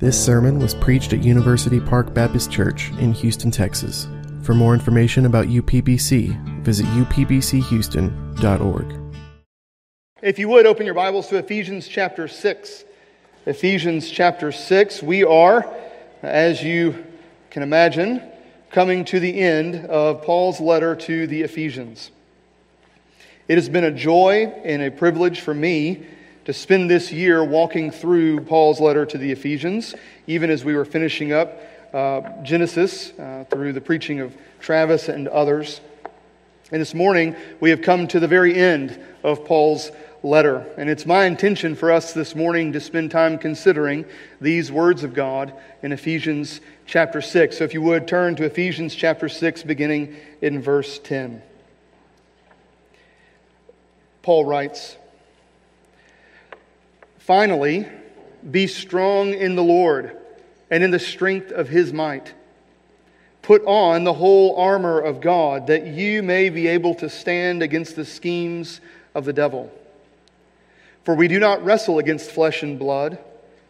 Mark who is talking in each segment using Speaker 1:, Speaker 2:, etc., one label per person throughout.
Speaker 1: This sermon was preached at University Park Baptist Church in Houston, Texas. For more information about UPBC, visit upbchouston.org.
Speaker 2: If you would, open your Bibles to Ephesians chapter 6. Ephesians chapter 6. We are, as you can imagine, coming to the end of Paul's letter to the Ephesians. It has been a joy and a privilege for me to spend this year walking through Paul's letter to the Ephesians, even as we were finishing up uh, Genesis uh, through the preaching of Travis and others. And this morning, we have come to the very end of Paul's letter. And it's my intention for us this morning to spend time considering these words of God in Ephesians chapter 6. So if you would turn to Ephesians chapter 6, beginning in verse 10. Paul writes, Finally, be strong in the Lord and in the strength of his might. Put on the whole armor of God that you may be able to stand against the schemes of the devil. For we do not wrestle against flesh and blood,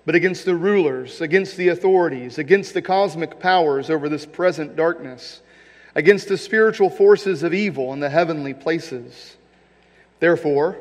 Speaker 2: but against the rulers, against the authorities, against the cosmic powers over this present darkness, against the spiritual forces of evil in the heavenly places. Therefore,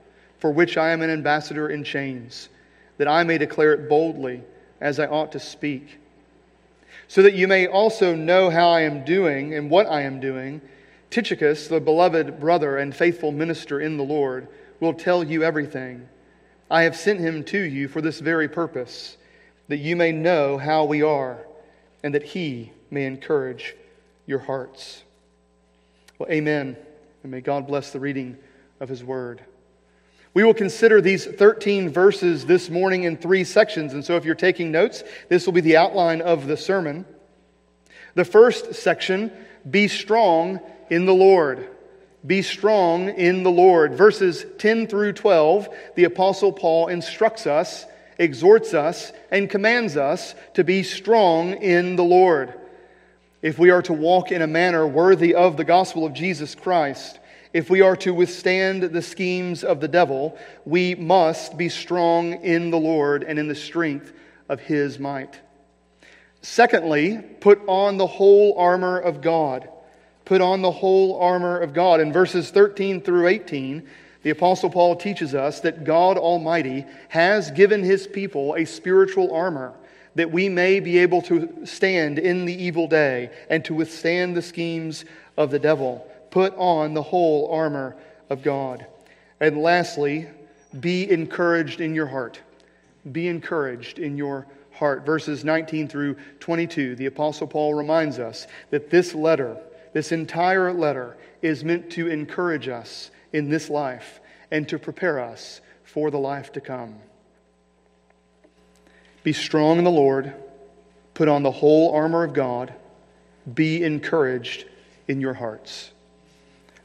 Speaker 2: for which I am an ambassador in chains, that I may declare it boldly as I ought to speak. So that you may also know how I am doing and what I am doing, Tychicus, the beloved brother and faithful minister in the Lord, will tell you everything. I have sent him to you for this very purpose, that you may know how we are, and that he may encourage your hearts. Well, amen. And may God bless the reading of his word. We will consider these 13 verses this morning in three sections. And so, if you're taking notes, this will be the outline of the sermon. The first section be strong in the Lord. Be strong in the Lord. Verses 10 through 12, the Apostle Paul instructs us, exhorts us, and commands us to be strong in the Lord. If we are to walk in a manner worthy of the gospel of Jesus Christ, if we are to withstand the schemes of the devil, we must be strong in the Lord and in the strength of his might. Secondly, put on the whole armor of God. Put on the whole armor of God. In verses 13 through 18, the Apostle Paul teaches us that God Almighty has given his people a spiritual armor that we may be able to stand in the evil day and to withstand the schemes of the devil. Put on the whole armor of God. And lastly, be encouraged in your heart. Be encouraged in your heart. Verses 19 through 22, the Apostle Paul reminds us that this letter, this entire letter, is meant to encourage us in this life and to prepare us for the life to come. Be strong in the Lord, put on the whole armor of God, be encouraged in your hearts.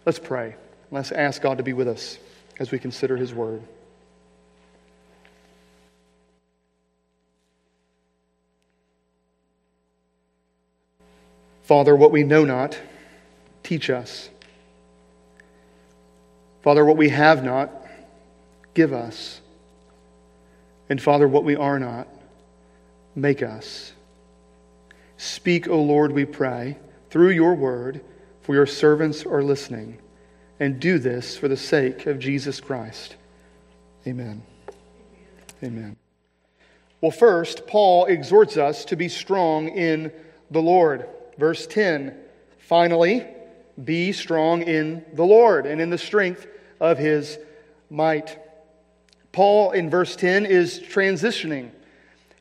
Speaker 2: Let's pray. Let's ask God to be with us as we consider His Word. Father, what we know not, teach us. Father, what we have not, give us. And Father, what we are not, make us. Speak, O Lord, we pray, through your word for your servants are listening. And do this for the sake of Jesus Christ. Amen. Amen. Well, first, Paul exhorts us to be strong in the Lord. Verse 10 Finally, be strong in the Lord and in the strength of his might. Paul in verse 10 is transitioning.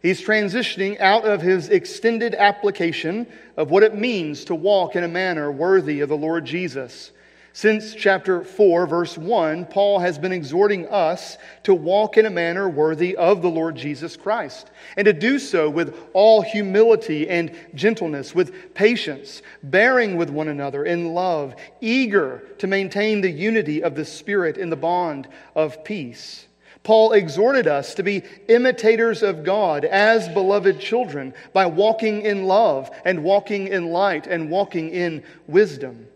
Speaker 2: He's transitioning out of his extended application of what it means to walk in a manner worthy of the Lord Jesus. Since chapter 4, verse 1, Paul has been exhorting us to walk in a manner worthy of the Lord Jesus Christ, and to do so with all humility and gentleness, with patience, bearing with one another in love, eager to maintain the unity of the Spirit in the bond of peace. Paul exhorted us to be imitators of God as beloved children by walking in love and walking in light and walking in wisdom.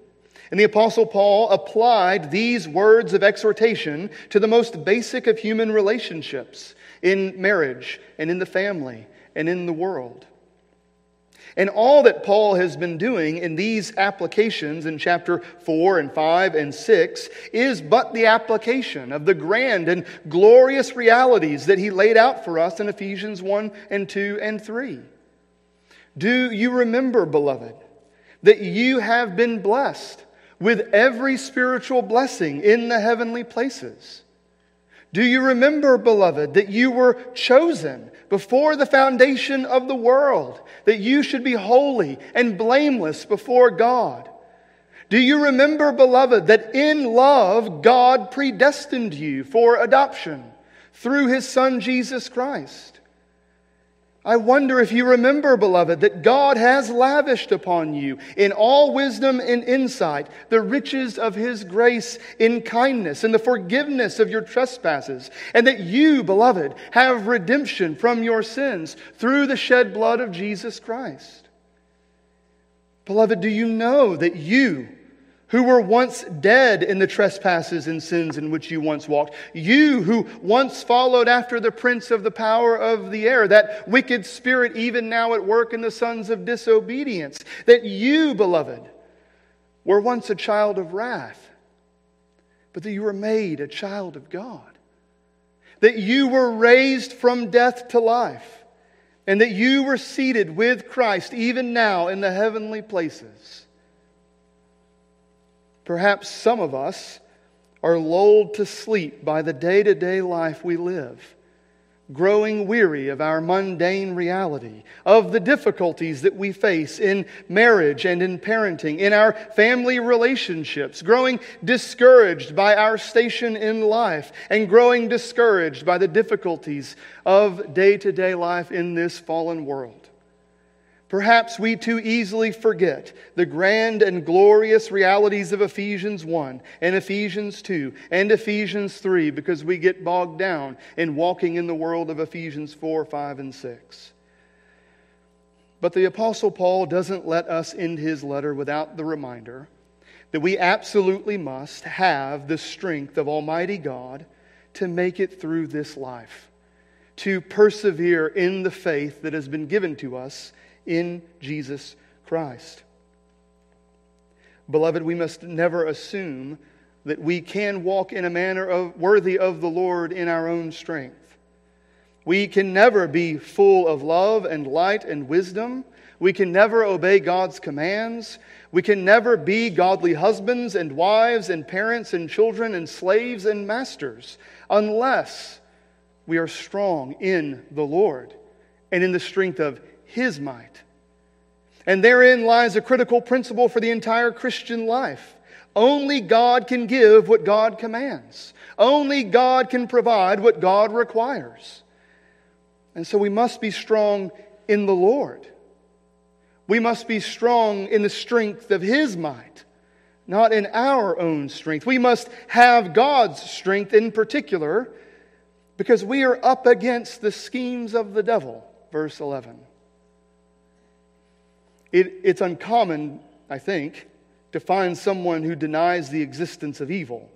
Speaker 2: And the Apostle Paul applied these words of exhortation to the most basic of human relationships in marriage and in the family and in the world. And all that Paul has been doing in these applications in chapter 4 and 5 and 6 is but the application of the grand and glorious realities that he laid out for us in Ephesians 1 and 2 and 3. Do you remember, beloved, that you have been blessed? with every spiritual blessing in the heavenly places. Do you remember, beloved, that you were chosen before the foundation of the world, that you should be holy and blameless before God? Do you remember, beloved, that in love God predestined you for adoption through his Son Jesus Christ? I wonder if you remember, beloved, that God has lavished upon you in all wisdom and insight the riches of His grace in kindness and the forgiveness of your trespasses, and that you, beloved, have redemption from your sins through the shed blood of Jesus Christ. Beloved, do you know that you, who were once dead in the trespasses and sins in which you once walked. You who once followed after the prince of the power of the air, that wicked spirit even now at work in the sons of disobedience. That you, beloved, were once a child of wrath, but that you were made a child of God. That you were raised from death to life, and that you were seated with Christ even now in the heavenly places Perhaps some of us are lulled to sleep by the day to day life we live, growing weary of our mundane reality, of the difficulties that we face in marriage and in parenting, in our family relationships, growing discouraged by our station in life, and growing discouraged by the difficulties of day to day life in this fallen world. Perhaps we too easily forget the grand and glorious realities of Ephesians 1 and Ephesians 2 and Ephesians 3 because we get bogged down in walking in the world of Ephesians 4, 5, and 6. But the Apostle Paul doesn't let us end his letter without the reminder that we absolutely must have the strength of Almighty God to make it through this life, to persevere in the faith that has been given to us in Jesus Christ. Beloved, we must never assume that we can walk in a manner of, worthy of the Lord in our own strength. We can never be full of love and light and wisdom. We can never obey God's commands. We can never be godly husbands and wives and parents and children and slaves and masters unless we are strong in the Lord and in the strength of his might. And therein lies a critical principle for the entire Christian life. Only God can give what God commands. Only God can provide what God requires. And so we must be strong in the Lord. We must be strong in the strength of His might, not in our own strength. We must have God's strength in particular because we are up against the schemes of the devil. Verse 11. It, it's uncommon, I think, to find someone who denies the existence of evil.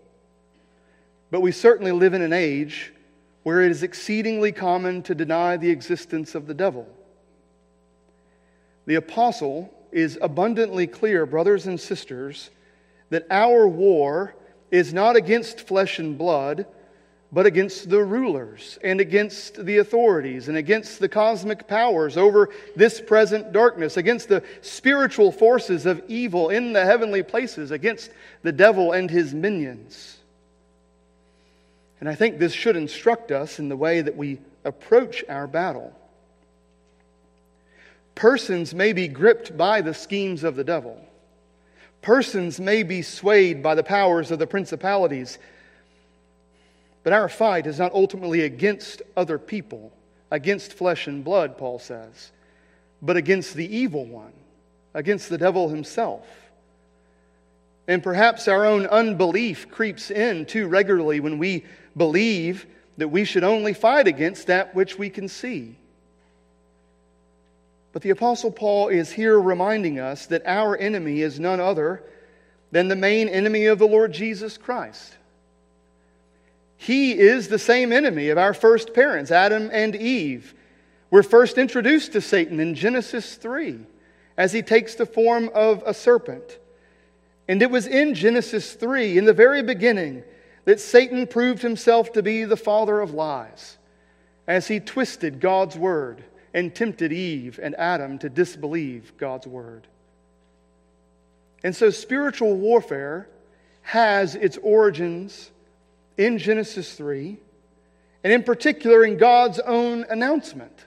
Speaker 2: But we certainly live in an age where it is exceedingly common to deny the existence of the devil. The apostle is abundantly clear, brothers and sisters, that our war is not against flesh and blood, but against the rulers and against the authorities and against the cosmic powers over this present darkness, against the spiritual forces of evil in the heavenly places, against the devil and his minions. And I think this should instruct us in the way that we approach our battle. Persons may be gripped by the schemes of the devil. Persons may be swayed by the powers of the principalities but our fight is not ultimately against other people, against flesh and blood, Paul says, but against the evil one, against the devil himself. And perhaps our own unbelief creeps in too regularly when we believe that we should only fight against that which we can see. But the Apostle Paul is here reminding us that our enemy is none other than the main enemy of the Lord Jesus Christ. He is the same enemy of our first parents, Adam and Eve. We're first introduced to Satan in Genesis 3 as he takes the form of a serpent. And it was in Genesis 3, in the very beginning, that Satan proved himself to be the father of lies as he twisted God's word and tempted Eve and Adam to disbelieve God's word. And so spiritual warfare has its origins in Genesis 3, and in particular in God's own announcement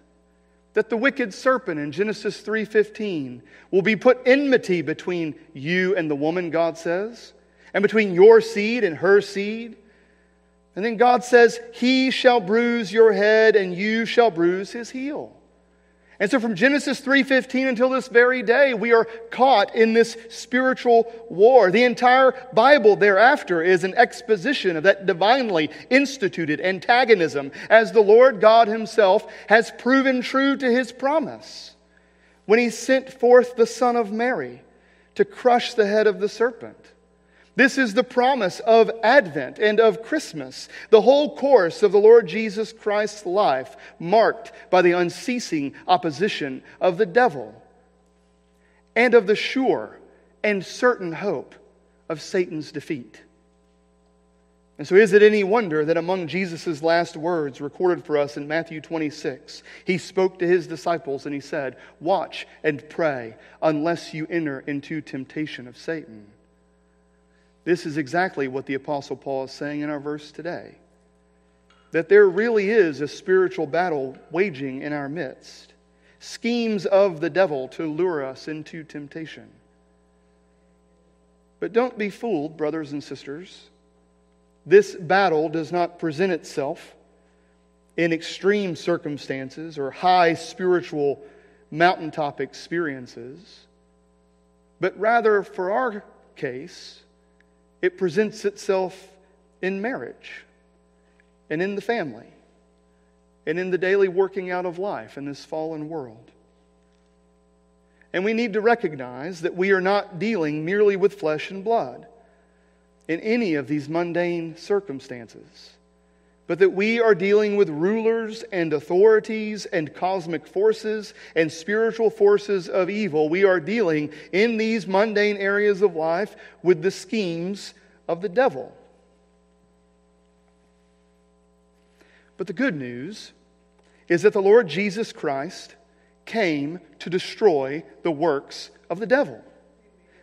Speaker 2: that the wicked serpent in Genesis 3:15 will be put enmity between you and the woman God says and between your seed and her seed. And then God says he shall bruise your head and you shall bruise his heel and so from Genesis 3:15 until this very day we are caught in this spiritual war. The entire Bible thereafter is an exposition of that divinely instituted antagonism as the Lord God himself has proven true to his promise when he sent forth the son of Mary to crush the head of the serpent. This is the promise of Advent and of Christmas, the whole course of the Lord Jesus Christ's life, marked by the unceasing opposition of the devil and of the sure and certain hope of Satan's defeat. And so, is it any wonder that among Jesus' last words recorded for us in Matthew 26, he spoke to his disciples and he said, Watch and pray, unless you enter into temptation of Satan. This is exactly what the Apostle Paul is saying in our verse today that there really is a spiritual battle waging in our midst, schemes of the devil to lure us into temptation. But don't be fooled, brothers and sisters. This battle does not present itself in extreme circumstances or high spiritual mountaintop experiences, but rather, for our case, it presents itself in marriage and in the family and in the daily working out of life in this fallen world. And we need to recognize that we are not dealing merely with flesh and blood in any of these mundane circumstances, but that we are dealing with rulers and authorities and cosmic forces and spiritual forces of evil. We are dealing in these mundane areas of life with the schemes of the devil. But the good news is that the Lord Jesus Christ came to destroy the works of the devil.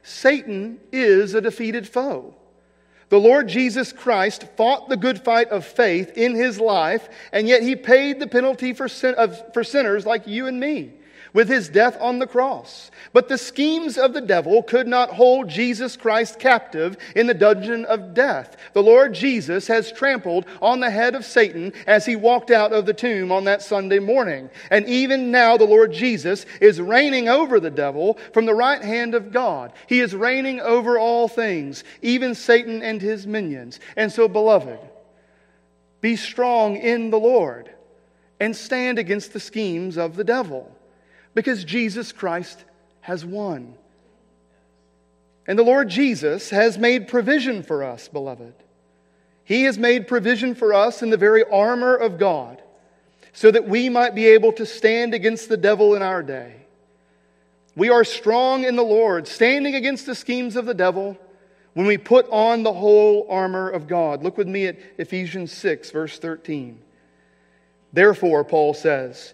Speaker 2: Satan is a defeated foe. The Lord Jesus Christ fought the good fight of faith in his life, and yet he paid the penalty for, sin, of, for sinners like you and me with his death on the cross. But the schemes of the devil could not hold Jesus Christ captive in the dungeon of death. The Lord Jesus has trampled on the head of Satan as he walked out of the tomb on that Sunday morning. And even now, the Lord Jesus is reigning over the devil from the right hand of God. He is reigning over all things, even Satan and his minions. And so, beloved, be strong in the Lord and stand against the schemes of the devil because Jesus Christ has won. And the Lord Jesus has made provision for us, beloved. He has made provision for us in the very armor of God so that we might be able to stand against the devil in our day. We are strong in the Lord, standing against the schemes of the devil when we put on the whole armor of God. Look with me at Ephesians 6, verse 13. Therefore, Paul says,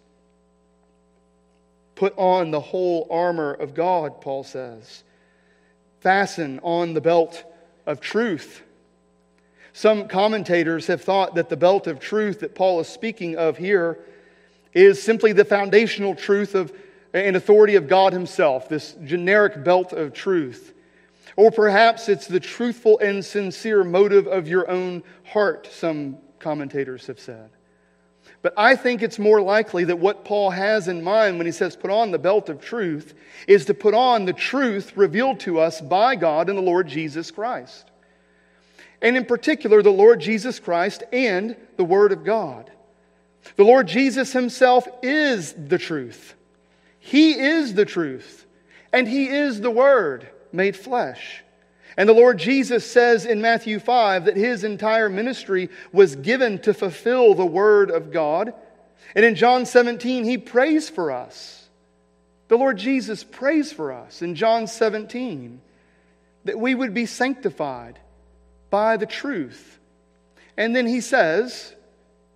Speaker 2: Put on the whole armor of God, Paul says. Fasten on the belt of truth. Some commentators have thought that the belt of truth that Paul is speaking of here is simply the foundational truth of and authority of God Himself, this generic belt of truth. Or perhaps it's the truthful and sincere motive of your own heart, some commentators have said. But I think it's more likely that what Paul has in mind when he says put on the belt of truth is to put on the truth revealed to us by God in the Lord Jesus Christ. And in particular, the Lord Jesus Christ and the Word of God. The Lord Jesus Himself is the truth. He is the truth. And He is the Word made flesh. And the Lord Jesus says in Matthew 5 that his entire ministry was given to fulfill the word of God. And in John 17, he prays for us. The Lord Jesus prays for us in John 17 that we would be sanctified by the truth. And then he says,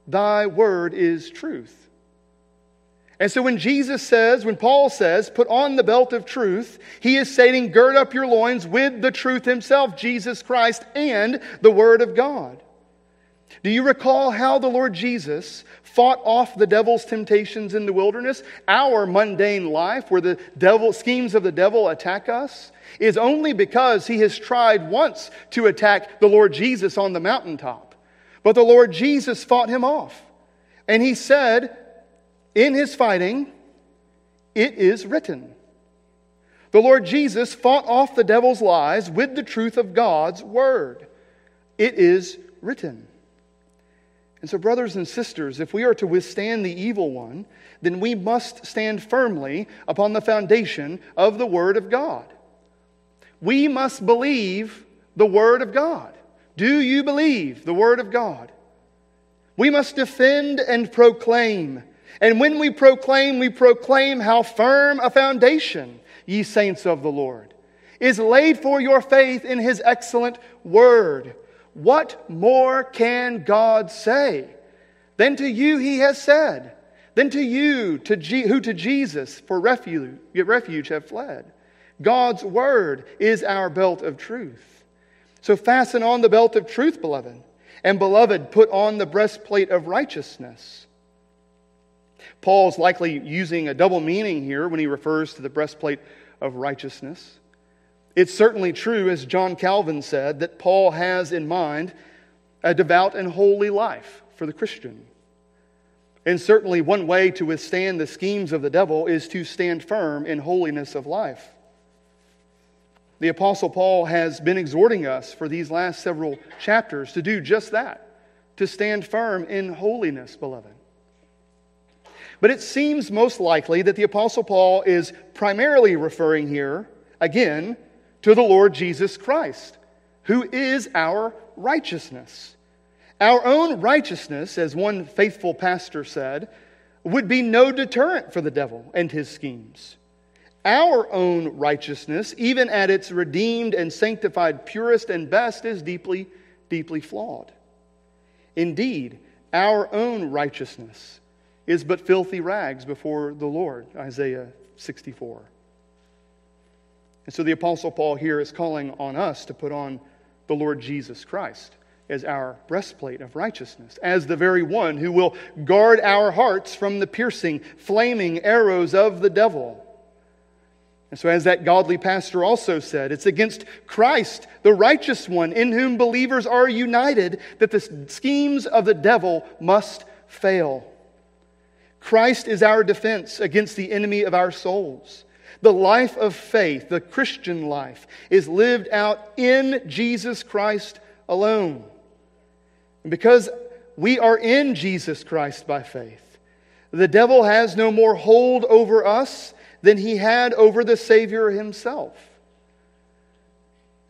Speaker 2: Thy word is truth. And so when Jesus says, when Paul says, put on the belt of truth, he is saying, gird up your loins with the truth himself, Jesus Christ, and the Word of God. Do you recall how the Lord Jesus fought off the devil's temptations in the wilderness? Our mundane life, where the devil, schemes of the devil attack us, is only because he has tried once to attack the Lord Jesus on the mountaintop. But the Lord Jesus fought him off. And he said, in his fighting, it is written. The Lord Jesus fought off the devil's lies with the truth of God's word. It is written. And so, brothers and sisters, if we are to withstand the evil one, then we must stand firmly upon the foundation of the Word of God. We must believe the Word of God. Do you believe the Word of God? We must defend and proclaim and when we proclaim, we proclaim how firm a foundation, ye saints of the Lord, is laid for your faith in his excellent word. What more can God say than to you he has said, than to you to who to Jesus for refuge, refuge have fled? God's word is our belt of truth. So fasten on the belt of truth, beloved. And beloved, put on the breastplate of righteousness. Paul's likely using a double meaning here when he refers to the breastplate of righteousness. It's certainly true, as John Calvin said, that Paul has in mind a devout and holy life for the Christian. And certainly, one way to withstand the schemes of the devil is to stand firm in holiness of life. The Apostle Paul has been exhorting us for these last several chapters to do just that, to stand firm in holiness, beloved. But it seems most likely that the Apostle Paul is primarily referring here, again, to the Lord Jesus Christ, who is our righteousness. Our own righteousness, as one faithful pastor said, would be no deterrent for the devil and his schemes. Our own righteousness, even at its redeemed and sanctified purest and best, is deeply, deeply flawed. Indeed, our own righteousness is but filthy rags before the Lord. Isaiah 64. And so the Apostle Paul here is calling on us to put on the Lord Jesus Christ as our breastplate of righteousness, as the very one who will guard our hearts from the piercing, flaming arrows of the devil. And so, as that godly pastor also said, it's against Christ, the righteous one, in whom believers are united, that the schemes of the devil must fail. Christ is our defense against the enemy of our souls. The life of faith, the Christian life, is lived out in Jesus Christ alone. And because we are in Jesus Christ by faith, the devil has no more hold over us than he had over the Savior himself.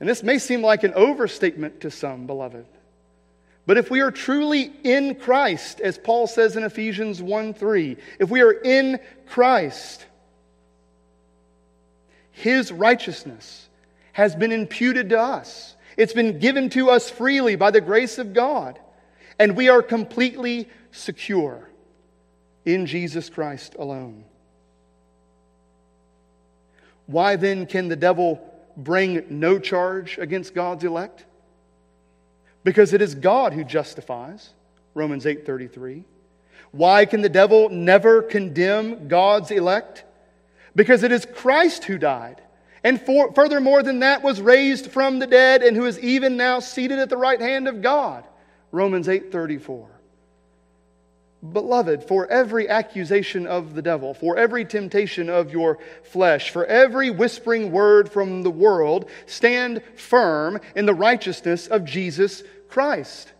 Speaker 2: And this may seem like an overstatement to some, beloved. But if we are truly in Christ, as Paul says in Ephesians 1 3, if we are in Christ, his righteousness has been imputed to us. It's been given to us freely by the grace of God. And we are completely secure in Jesus Christ alone. Why then can the devil bring no charge against God's elect? Because it is God who justifies, Romans 8:33. Why can the devil never condemn God's elect? Because it is Christ who died, and for, furthermore than that was raised from the dead and who is even now seated at the right hand of God, Romans 8:34. Beloved, for every accusation of the devil, for every temptation of your flesh, for every whispering word from the world, stand firm in the righteousness of Jesus Christ.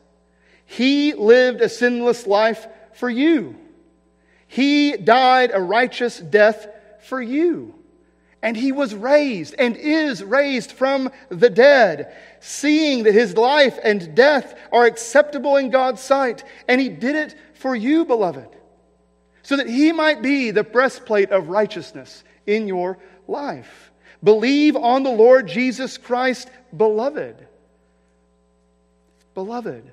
Speaker 2: He lived a sinless life for you. He died a righteous death for you. And he was raised and is raised from the dead, seeing that his life and death are acceptable in God's sight. And he did it for you, beloved, so that he might be the breastplate of righteousness in your life. Believe on the Lord Jesus Christ, beloved. Beloved,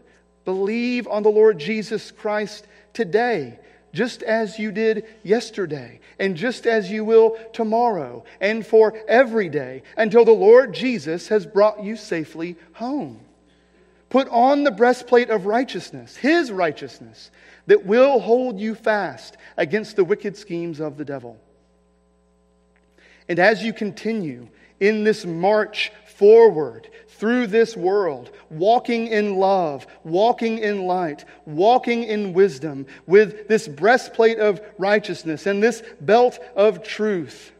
Speaker 2: believe on the Lord Jesus Christ today, just as you did yesterday, and just as you will tomorrow, and for every day, until the Lord Jesus has brought you safely home. Put on the breastplate of righteousness, his righteousness, that will hold you fast against the wicked schemes of the devil. And as you continue in this march forward through this world, walking in love, walking in light, walking in wisdom, with this breastplate of righteousness and this belt of truth,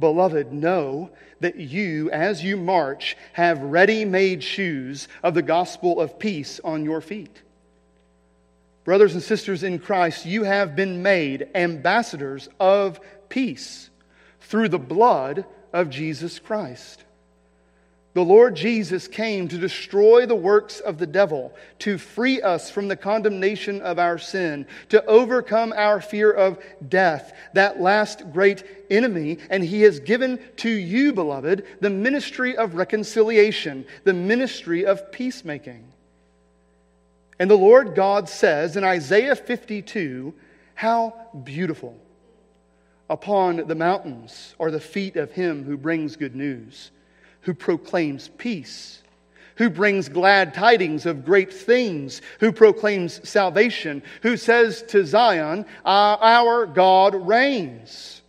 Speaker 2: beloved, know that you, as you march, have ready made shoes of the gospel of peace on your feet. Brothers and sisters in Christ, you have been made ambassadors of peace through the blood of Jesus Christ. The Lord Jesus came to destroy the works of the devil, to free us from the condemnation of our sin, to overcome our fear of death, that last great enemy. And He has given to you, beloved, the ministry of reconciliation, the ministry of peacemaking. And the Lord God says in Isaiah 52 How beautiful upon the mountains are the feet of him who brings good news, who proclaims peace, who brings glad tidings of great things, who proclaims salvation, who says to Zion, ah, Our God reigns.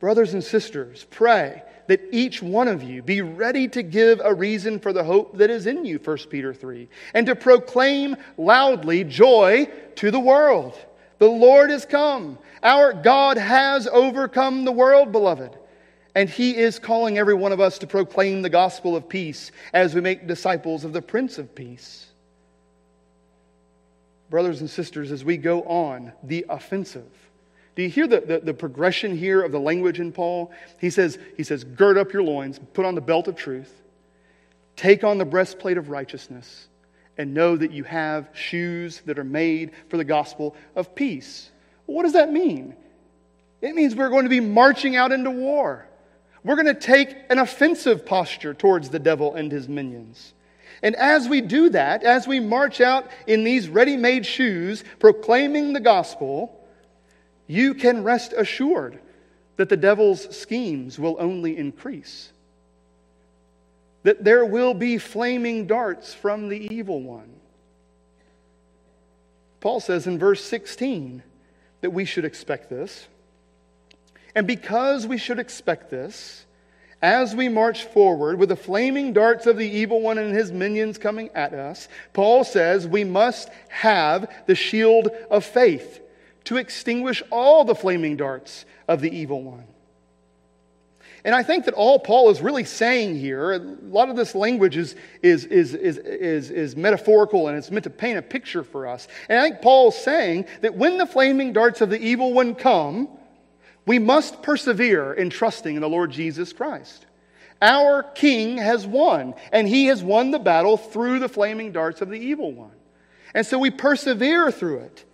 Speaker 2: Brothers and sisters, pray that each one of you be ready to give a reason for the hope that is in you, 1 Peter 3, and to proclaim loudly joy to the world. The Lord is come. Our God has overcome the world, beloved. And He is calling every one of us to proclaim the gospel of peace as we make disciples of the Prince of Peace. Brothers and sisters, as we go on the offensive, do you hear the, the, the, progression here of the language in Paul? He says, he says, gird up your loins, put on the belt of truth, take on the breastplate of righteousness, and know that you have shoes that are made for the gospel of peace. what does that mean? It means we're going to be marching out into war. We're going to take an offensive posture towards the devil and his minions. And as we do that, as we march out in these ready made shoes, proclaiming the gospel, you can rest assured that the devil's schemes will only increase. That there will be flaming darts from the evil one. Paul says in verse 16 that we should expect this. And because we should expect this, as we march forward with the flaming darts of the evil one and his minions coming at us, Paul says we must have the shield of faith to extinguish all the flaming darts of the evil one. And I think that all Paul is really saying here, a lot of this language is, is, is, is, is, is metaphorical and it's meant to paint a picture for us. And I think Paul's saying that when the flaming darts of the evil one come, we must persevere in trusting in the Lord Jesus Christ. Our king has won, and he has won the battle through the flaming darts of the evil one. And so we persevere through it.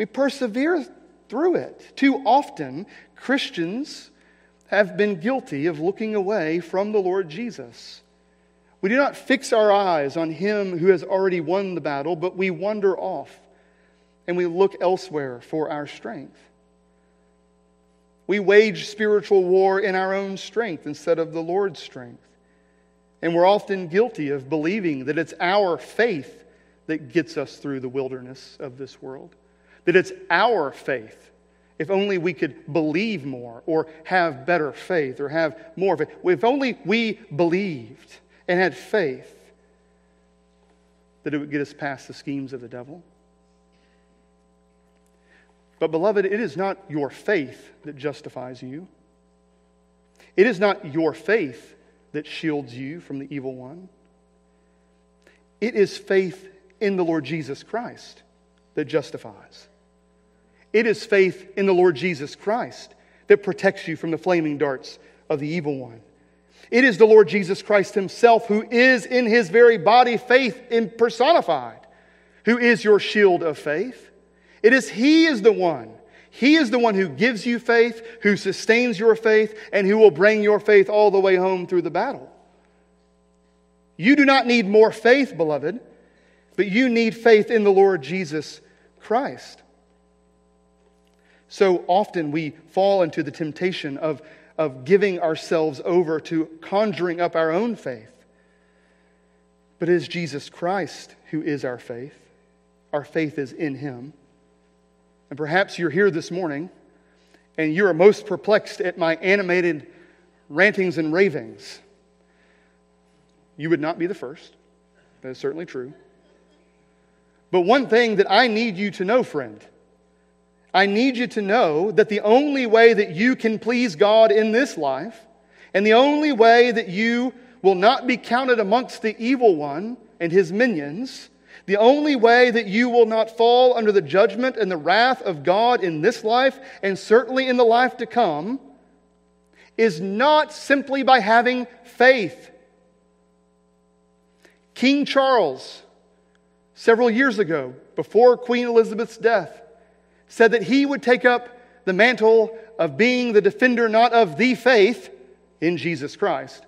Speaker 2: We persevere through it. Too often, Christians have been guilty of looking away from the Lord Jesus. We do not fix our eyes on him who has already won the battle, but we wander off and we look elsewhere for our strength. We wage spiritual war in our own strength instead of the Lord's strength. And we're often guilty of believing that it's our faith that gets us through the wilderness of this world. That it's our faith. If only we could believe more or have better faith or have more faith. If only we believed and had faith that it would get us past the schemes of the devil. But, beloved, it is not your faith that justifies you. It is not your faith that shields you from the evil one. It is faith in the Lord Jesus Christ that justifies. It is faith in the Lord Jesus Christ that protects you from the flaming darts of the evil one. It is the Lord Jesus Christ Himself who is in His very body faith personified, who is your shield of faith. It is He is the one. He is the one who gives you faith, who sustains your faith, and who will bring your faith all the way home through the battle. You do not need more faith, beloved, but you need faith in the Lord Jesus Christ. So often we fall into the temptation of, of giving ourselves over to conjuring up our own faith. But it is Jesus Christ who is our faith. Our faith is in Him. And perhaps you're here this morning and you are most perplexed at my animated rantings and ravings. You would not be the first. That is certainly true. But one thing that I need you to know, friend, I need you to know that the only way that you can please God in this life, and the only way that you will not be counted amongst the evil one and his minions, the only way that you will not fall under the judgment and the wrath of God in this life, and certainly in the life to come, is not simply by having faith. King Charles, several years ago, before Queen Elizabeth's death, said that he would take up the mantle of being the defender not of the faith in Jesus Christ,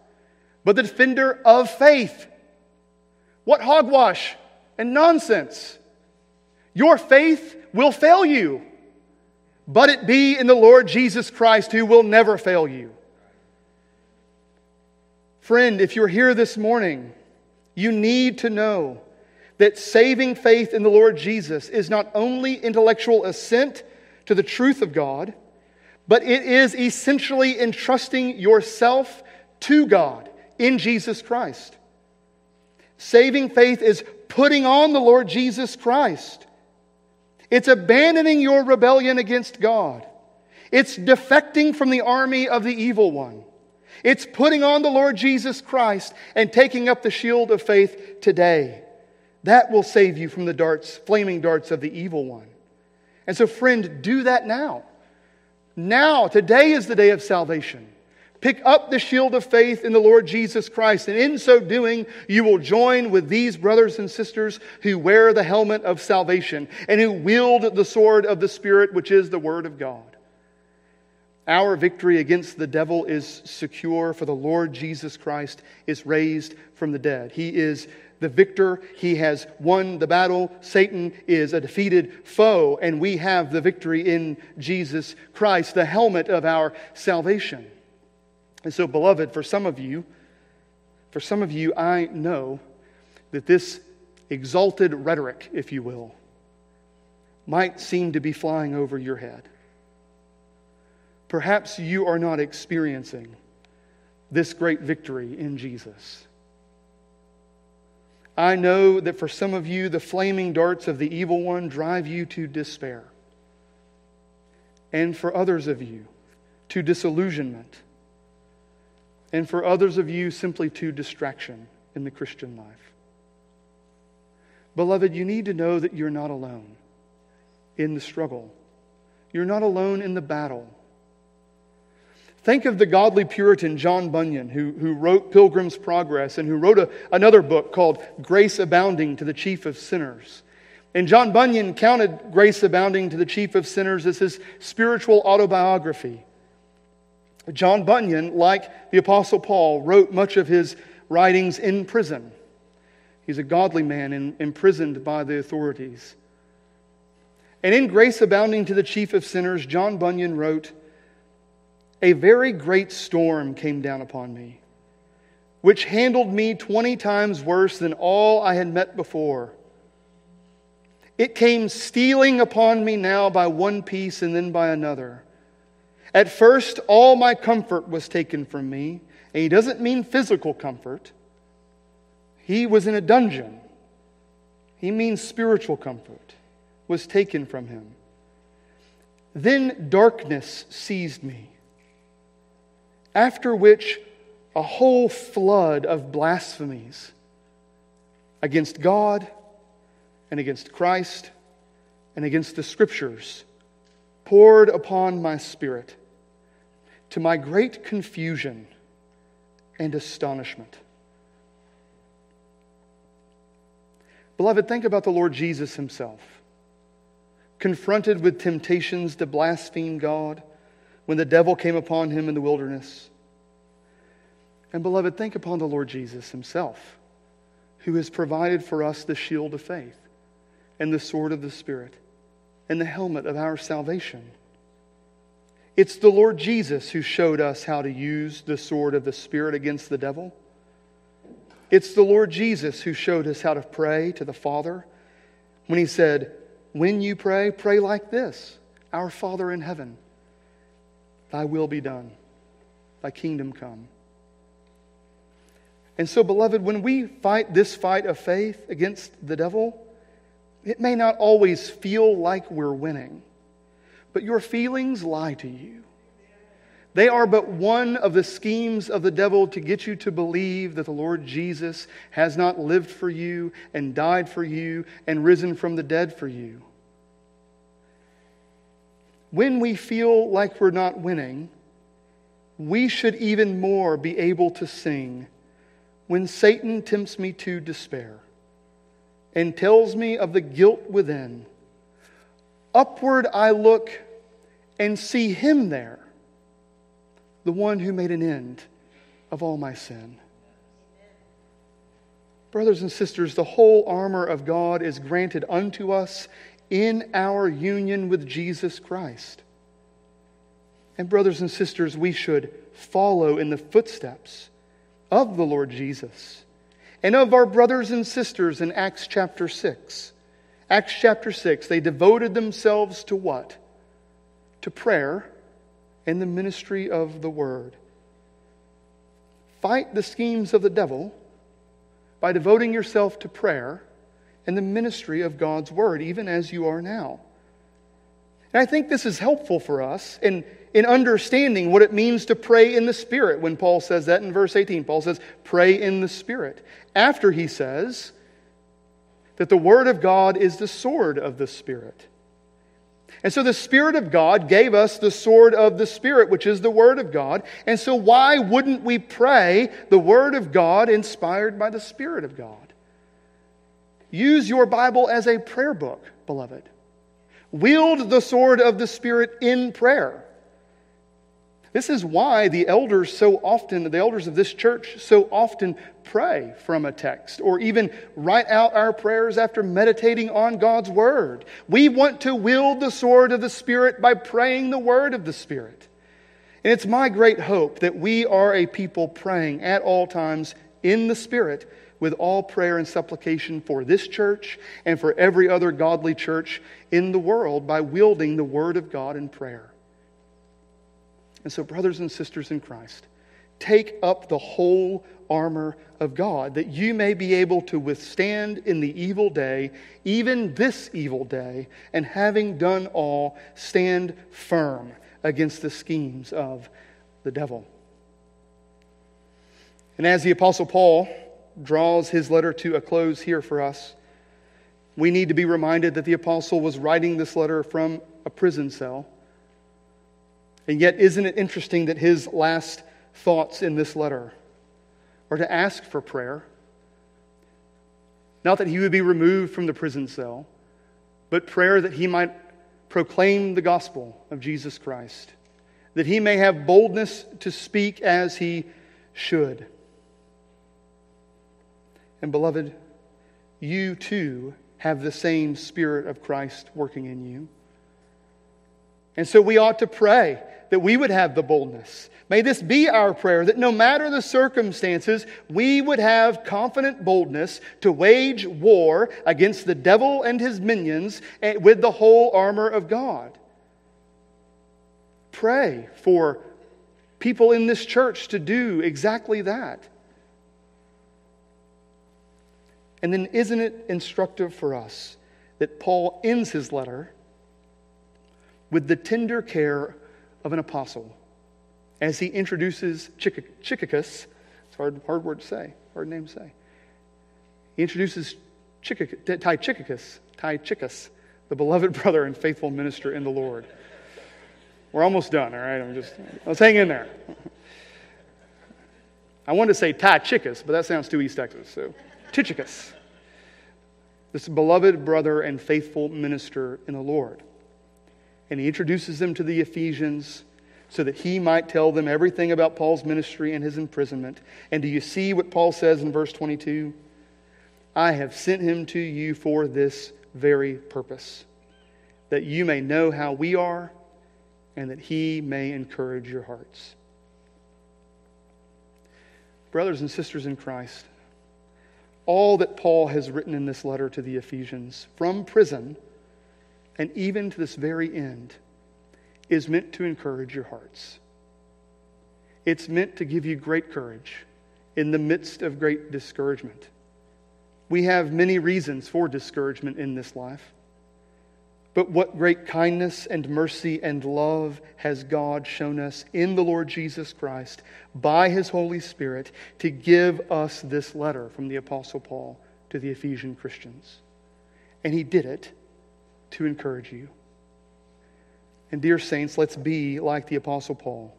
Speaker 2: but the defender of faith. What hogwash! and nonsense. Your faith will fail you, but it be in the Lord Jesus Christ who will never fail you. Friend, if you're here this morning, you need to know that saving faith in the Lord Jesus is not only intellectual assent to the truth of God, but it is essentially entrusting yourself to God in Jesus Christ. Saving faith is putting on the Lord Jesus Christ. It's abandoning your rebellion against God. It's defecting from the army of the evil one. It's putting on the Lord Jesus Christ and taking up the shield of faith today. That will save you from the darts, flaming darts of the evil one. And so, friend, do that now. Now, today is the day of salvation. Pick up the shield of faith in the Lord Jesus Christ, and in so doing, you will join with these brothers and sisters who wear the helmet of salvation and who wield the sword of the Spirit, which is the Word of God. Our victory against the devil is secure, for the Lord Jesus Christ is raised from the dead. He is the victor. He has won the battle. Satan is a defeated foe, and we have the victory in Jesus Christ, the helmet of our salvation. And so, beloved, for some of you, for some of you, I know that this exalted rhetoric, if you will, might seem to be flying over your head. perhaps you are not experiencing this great victory in Jesus. I know that for some of you, the flaming darts of the evil one drive you to despair. And for others of you, to disillusionment. And for others of you, simply to distraction in the Christian life. Beloved, you need to know that you're not alone in the struggle. You're not alone in the battle. Think of the godly Puritan John Bunyan, who, who wrote Pilgrim's Progress and who wrote a, another book called Grace Abounding to the Chief of Sinners. And John Bunyan counted Grace Abounding to the Chief of Sinners as his spiritual autobiography. John Bunyan, like the Apostle Paul, wrote much of his writings in prison. He's a godly man in, imprisoned by the authorities. And in Grace Abounding to the Chief of Sinners, John Bunyan wrote, a very great storm came down upon me, which handled me 20 times worse than all I had met before. It came stealing upon me now by one piece and then by another. At first, all my comfort was taken from me. And he doesn't mean physical comfort, he was in a dungeon. He means spiritual comfort was taken from him. Then darkness seized me after which a whole flood of blasphemies against God and against Christ and against the Scriptures poured upon my spirit to my great confusion and astonishment. Beloved, think about the Lord Jesus himself. Confronted with temptations to blaspheme God, when the devil came upon him in the wilderness. And beloved, think upon the Lord Jesus himself, who has provided for us the shield of faith and the sword of the Spirit and the helmet of our salvation. It's the Lord Jesus who showed us how to use the sword of the Spirit against the devil. It's the Lord Jesus who showed us how to pray to the Father when he said, When you pray, pray like this Our Father in heaven Thy will be done, Thy kingdom come. And so, beloved, when we fight this fight of faith against the devil, it may not always feel like we're winning, but your feelings lie to you. They are but one of the schemes of the devil to get you to believe that the Lord Jesus has not lived for you and died for you and risen from the dead for you when we feel like we're not winning, we should even more be able to sing when Satan tempts me to despair and tells me of the guilt within. Upward I look and see him there, the one who made an end of all my sin. Brothers and sisters, the whole armor of God is granted unto us in our union with Jesus Christ. And, brothers and sisters, we should follow in the footsteps of the Lord Jesus and of our brothers and sisters in Acts chapter 6. Acts chapter 6, they devoted themselves to what? To prayer and the ministry of the word. Fight the schemes of the devil by devoting yourself to prayer and the ministry of God's word, even as you are now. And I think this is helpful for us in, in understanding what it means to pray in the Spirit when Paul says that in verse 18. Paul says, pray in the Spirit. After he says that the Word of God is the sword of the Spirit. And so the Spirit of God gave us the sword of the Spirit, which is the Word of God. And so why wouldn't we pray the Word of God inspired by the Spirit of God? Use your Bible as a prayer book, beloved. Wield the sword of the Spirit in prayer. This is why the elders so often, the elders of this church so often pray from a text or even write out our prayers after meditating on God's Word. We want to wield the sword of the Spirit by praying the Word of the Spirit. And it's my great hope that we are a people praying at all times in the Spirit with all prayer and supplication for this church and for every other godly church in the world by wielding the Word of God in prayer. And so, brothers and sisters in Christ, take up the whole armor of God, that you may be able to withstand in the evil day, even this evil day, and having done all, stand firm against the schemes of the devil. And as the Apostle Paul draws his letter to a close here for us, we need to be reminded that the Apostle was writing this letter from a prison cell. And yet, isn't it interesting that his last thoughts in this letter are to ask for prayer? Not that he would be removed from the prison cell, but prayer that he might proclaim the gospel of Jesus Christ, that he may have boldness to speak as he should. And, beloved, you too have the same Spirit of Christ working in you. And so we ought to pray that we would have the boldness. May this be our prayer that no matter the circumstances, we would have confident boldness to wage war against the devil and his minions with the whole armor of God. Pray for people in this church to do exactly that. And then, isn't it instructive for us that Paul ends his letter with the tender care of an apostle as he introduces Tychicus. It's hard, hard word to say, hard name to say. He introduces Tychicus, Tychicus, the beloved brother and faithful minister in the Lord. We're almost done, all right? I'm just, let's hang in there. I wanted to say Tychicus, but that sounds too East Texas, so Tychicus, this beloved brother and faithful minister in the Lord and he introduces them to the Ephesians so that he might tell them everything about Paul's ministry and his imprisonment. And do you see what Paul says in verse 22? I have sent him to you for this very purpose, that you may know how we are and that he may encourage your hearts. Brothers and sisters in Christ, all that Paul has written in this letter to the Ephesians from prison and even to this very end, is meant to encourage your hearts. It's meant to give you great courage in the midst of great discouragement. We have many reasons for discouragement in this life. But what great kindness and mercy and love has God shown us in the Lord Jesus Christ by his Holy Spirit to give us this letter from the Apostle Paul to the Ephesian Christians. And he did it to encourage you. And, dear saints, let's be like the Apostle Paul,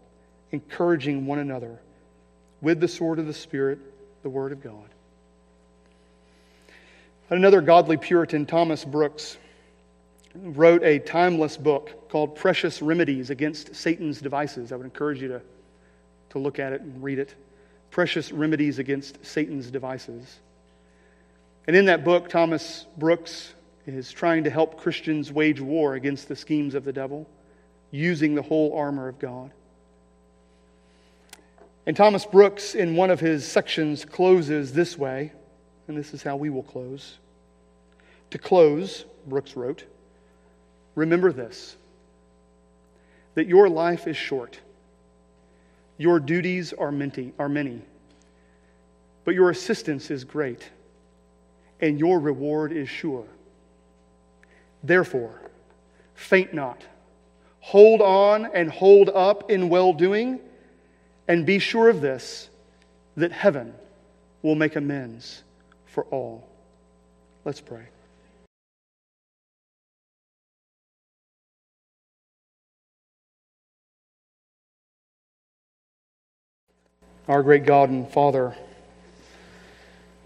Speaker 2: encouraging one another with the sword of the Spirit, the Word of God. Another godly Puritan, Thomas Brooks, wrote a timeless book called Precious Remedies Against Satan's Devices. I would encourage you to, to look at it and read it. Precious Remedies Against Satan's Devices. And in that book, Thomas Brooks is trying to help Christians wage war against the schemes of the devil using the whole armor of God. And Thomas Brooks, in one of his sections, closes this way, and this is how we will close. To close, Brooks wrote, remember this that your life is short, your duties are many, are many, but your assistance is great, and your reward is sure. Therefore, faint not. Hold on and hold up in well doing, and be sure of this that heaven will make amends for all. Let's pray. Our great God and Father,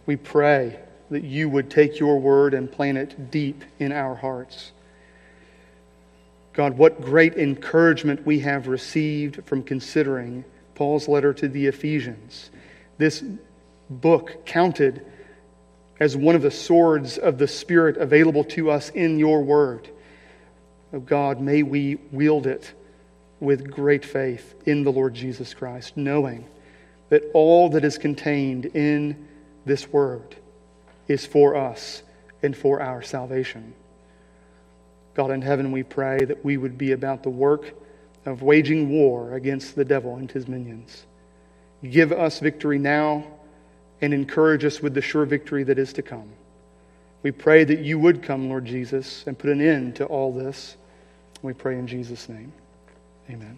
Speaker 2: we pray that you would take your word and plant it deep in our hearts. God, what great encouragement we have received from considering Paul's letter to the Ephesians. This book counted as one of the swords of the Spirit available to us in your word. Oh God, may we wield it with great faith in the Lord Jesus Christ, knowing that all that is contained in this word is for us and for our salvation. God in heaven, we pray that we would be about the work of waging war against the devil and his minions. Give us victory now and encourage us with the sure victory that is to come. We pray that you would come, Lord Jesus, and put an end to all this. We pray in Jesus' name. Amen.